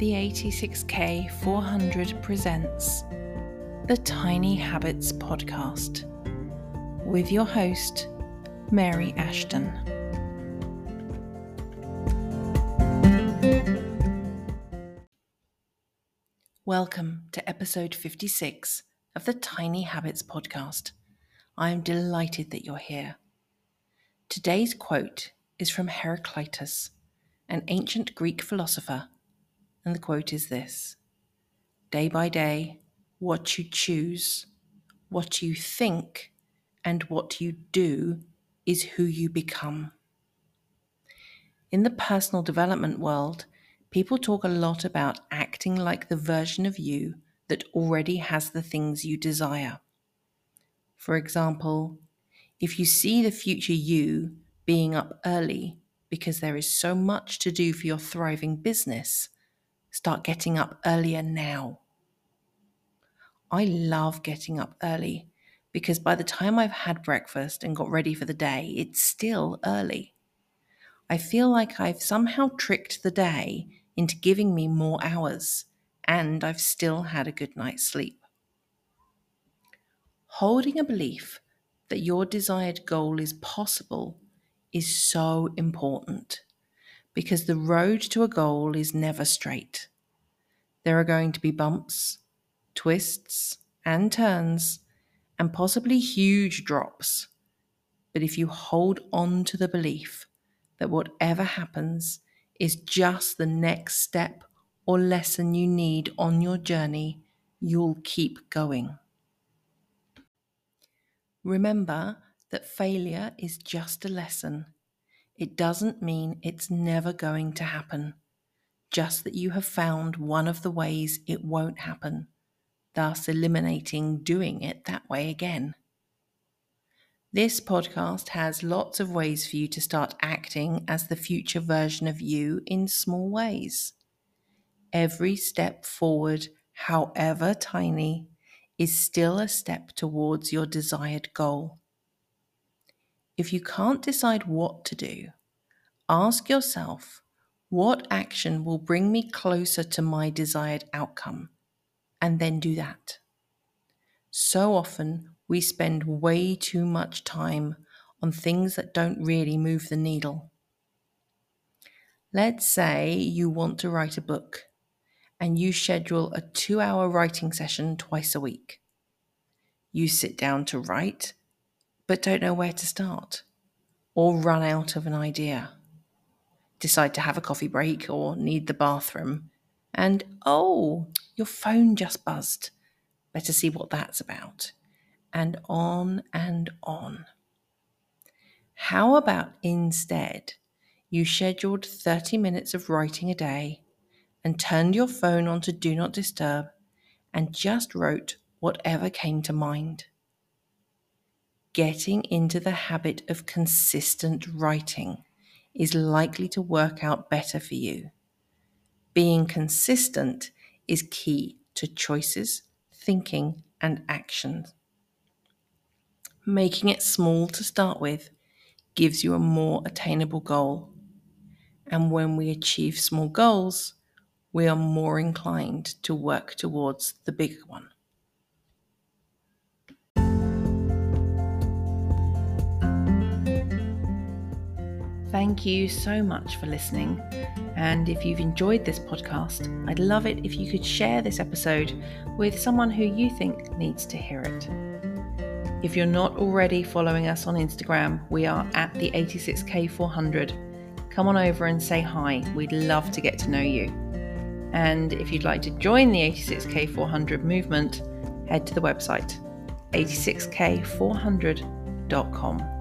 the 86K 400 presents the Tiny Habits Podcast with your host, Mary Ashton. Welcome to episode 56 of the Tiny Habits Podcast. I am delighted that you're here. Today's quote is from Heraclitus, an ancient Greek philosopher, and the quote is this Day by day, what you choose, what you think, and what you do is who you become. In the personal development world, people talk a lot about acting like the version of you that already has the things you desire. For example, if you see the future you being up early because there is so much to do for your thriving business, start getting up earlier now. I love getting up early because by the time I've had breakfast and got ready for the day, it's still early. I feel like I've somehow tricked the day into giving me more hours, and I've still had a good night's sleep. Holding a belief that your desired goal is possible is so important because the road to a goal is never straight. There are going to be bumps, twists, and turns, and possibly huge drops. But if you hold on to the belief that whatever happens is just the next step or lesson you need on your journey, you'll keep going. Remember that failure is just a lesson. It doesn't mean it's never going to happen, just that you have found one of the ways it won't happen, thus eliminating doing it that way again. This podcast has lots of ways for you to start acting as the future version of you in small ways. Every step forward, however tiny, is still a step towards your desired goal. If you can't decide what to do, ask yourself what action will bring me closer to my desired outcome, and then do that. So often, we spend way too much time on things that don't really move the needle. Let's say you want to write a book and you schedule a two hour writing session twice a week. You sit down to write, but don't know where to start, or run out of an idea. Decide to have a coffee break or need the bathroom, and oh, your phone just buzzed. Better see what that's about. And on and on. How about instead you scheduled 30 minutes of writing a day and turned your phone on to Do Not Disturb and just wrote whatever came to mind. Getting into the habit of consistent writing is likely to work out better for you. Being consistent is key to choices, thinking, and actions. Making it small to start with gives you a more attainable goal. And when we achieve small goals, we are more inclined to work towards the bigger one. Thank you so much for listening. And if you've enjoyed this podcast, I'd love it if you could share this episode with someone who you think needs to hear it. If you're not already following us on Instagram, we are at the 86K400. Come on over and say hi. We'd love to get to know you. And if you'd like to join the 86K400 movement, head to the website 86K400.com.